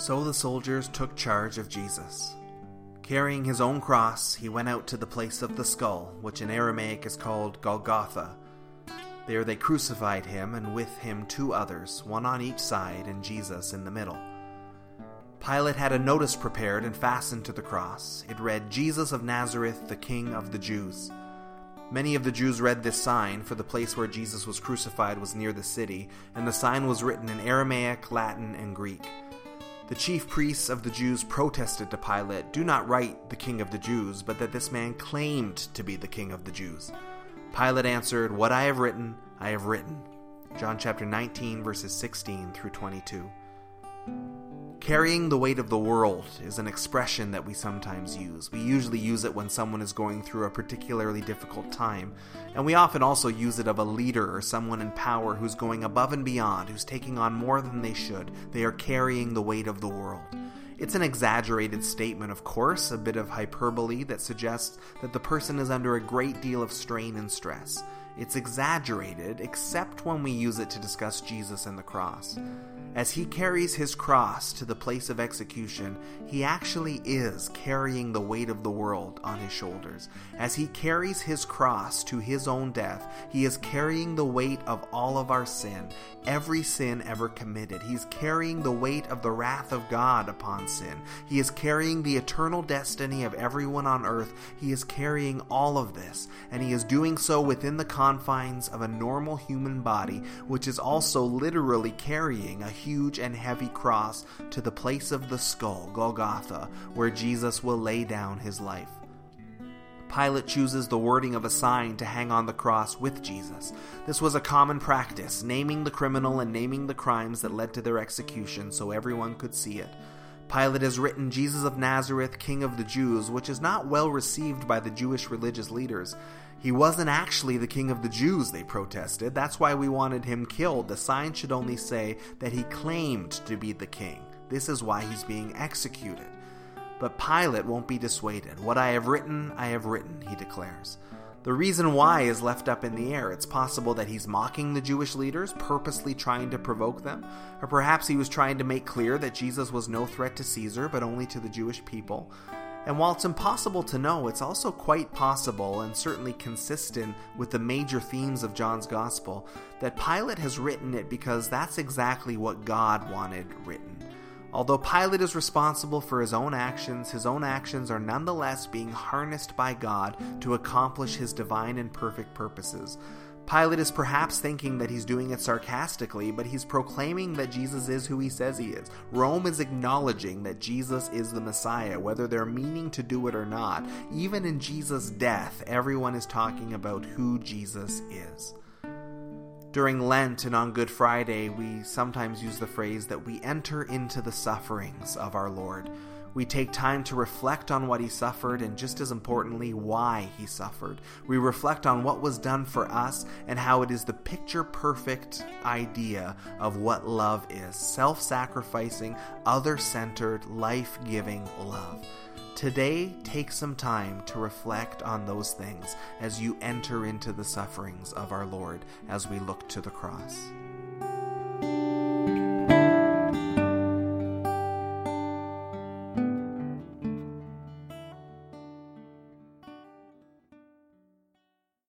So the soldiers took charge of Jesus. Carrying his own cross, he went out to the place of the skull, which in Aramaic is called Golgotha. There they crucified him, and with him two others, one on each side, and Jesus in the middle. Pilate had a notice prepared and fastened to the cross. It read, Jesus of Nazareth, the King of the Jews. Many of the Jews read this sign, for the place where Jesus was crucified was near the city, and the sign was written in Aramaic, Latin, and Greek. The chief priests of the Jews protested to Pilate, Do not write the King of the Jews, but that this man claimed to be the King of the Jews. Pilate answered, What I have written, I have written. John chapter 19, verses 16 through 22. Carrying the weight of the world is an expression that we sometimes use. We usually use it when someone is going through a particularly difficult time, and we often also use it of a leader or someone in power who's going above and beyond, who's taking on more than they should. They are carrying the weight of the world. It's an exaggerated statement, of course, a bit of hyperbole that suggests that the person is under a great deal of strain and stress. It's exaggerated, except when we use it to discuss Jesus and the cross. As he carries his cross to the place of execution, he actually is carrying the weight of the world on his shoulders. As he carries his cross to his own death, he is carrying the weight of all of our sin, every sin ever committed. He's carrying the weight of the wrath of God upon sin. He is carrying the eternal destiny of everyone on earth. He is carrying all of this, and he is doing so within the confines of a normal human body, which is also literally carrying a huge and heavy cross to the place of the skull, Golgotha, where Jesus will lay down his life. Pilate chooses the wording of a sign to hang on the cross with Jesus. This was a common practice, naming the criminal and naming the crimes that led to their execution so everyone could see it. Pilate has written Jesus of Nazareth, King of the Jews, which is not well received by the Jewish religious leaders. He wasn't actually the king of the Jews, they protested. That's why we wanted him killed. The sign should only say that he claimed to be the king. This is why he's being executed. But Pilate won't be dissuaded. What I have written, I have written, he declares. The reason why is left up in the air. It's possible that he's mocking the Jewish leaders, purposely trying to provoke them, or perhaps he was trying to make clear that Jesus was no threat to Caesar, but only to the Jewish people. And while it's impossible to know, it's also quite possible, and certainly consistent with the major themes of John's Gospel, that Pilate has written it because that's exactly what God wanted written. Although Pilate is responsible for his own actions, his own actions are nonetheless being harnessed by God to accomplish his divine and perfect purposes. Pilate is perhaps thinking that he's doing it sarcastically, but he's proclaiming that Jesus is who he says he is. Rome is acknowledging that Jesus is the Messiah, whether they're meaning to do it or not. Even in Jesus' death, everyone is talking about who Jesus is. During Lent and on Good Friday, we sometimes use the phrase that we enter into the sufferings of our Lord. We take time to reflect on what he suffered and, just as importantly, why he suffered. We reflect on what was done for us and how it is the picture perfect idea of what love is self sacrificing, other centered, life giving love. Today, take some time to reflect on those things as you enter into the sufferings of our Lord as we look to the cross.